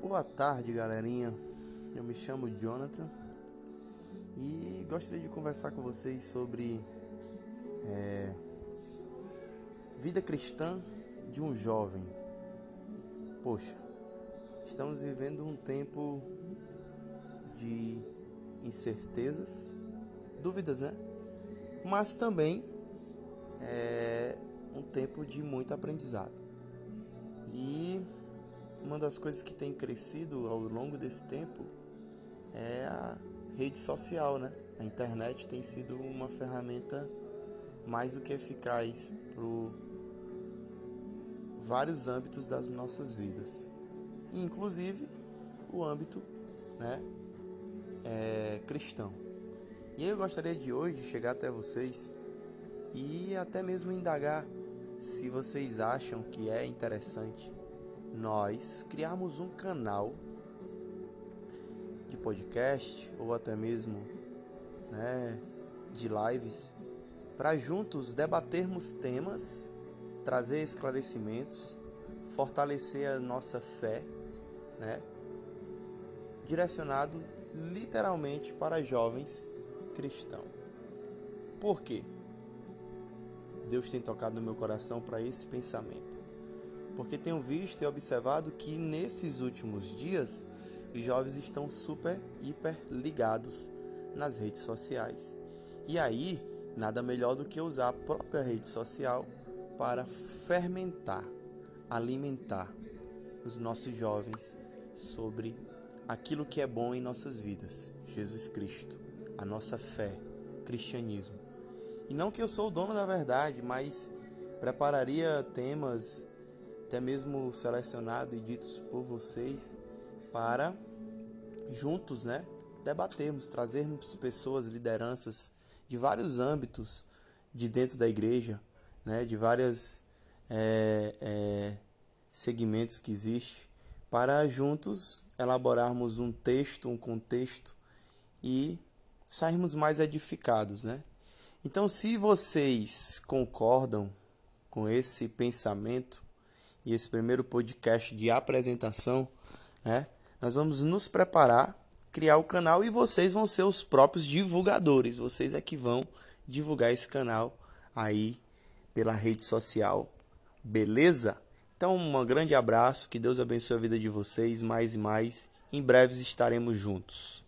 Boa tarde, galerinha. Eu me chamo Jonathan e gostaria de conversar com vocês sobre é, vida cristã de um jovem. Poxa, estamos vivendo um tempo de incertezas, dúvidas, né? Mas também é um tempo de muito aprendizado. E uma das coisas que tem crescido ao longo desse tempo é a rede social, né? A internet tem sido uma ferramenta mais do que eficaz para vários âmbitos das nossas vidas, inclusive o âmbito, né, é, cristão. E eu gostaria de hoje chegar até vocês e até mesmo indagar se vocês acham que é interessante nós criarmos um canal de podcast ou até mesmo né, de lives para juntos debatermos temas, trazer esclarecimentos, fortalecer a nossa fé, né, direcionado literalmente para jovens cristãos. Por quê? Deus tem tocado no meu coração para esse pensamento. Porque tenho visto e observado que nesses últimos dias os jovens estão super, hiper ligados nas redes sociais. E aí, nada melhor do que usar a própria rede social para fermentar, alimentar os nossos jovens sobre aquilo que é bom em nossas vidas, Jesus Cristo, a nossa fé, cristianismo. E não que eu sou o dono da verdade, mas prepararia temas até mesmo selecionados e ditos por vocês para juntos, né, debatermos, trazermos pessoas, lideranças de vários âmbitos de dentro da igreja, né, de vários é, é, segmentos que existe, para juntos elaborarmos um texto, um contexto e sairmos mais edificados, né? Então, se vocês concordam com esse pensamento e esse primeiro podcast de apresentação, né? Nós vamos nos preparar, criar o canal e vocês vão ser os próprios divulgadores. Vocês é que vão divulgar esse canal aí pela rede social. Beleza? Então, um grande abraço, que Deus abençoe a vida de vocês mais e mais. Em breves estaremos juntos.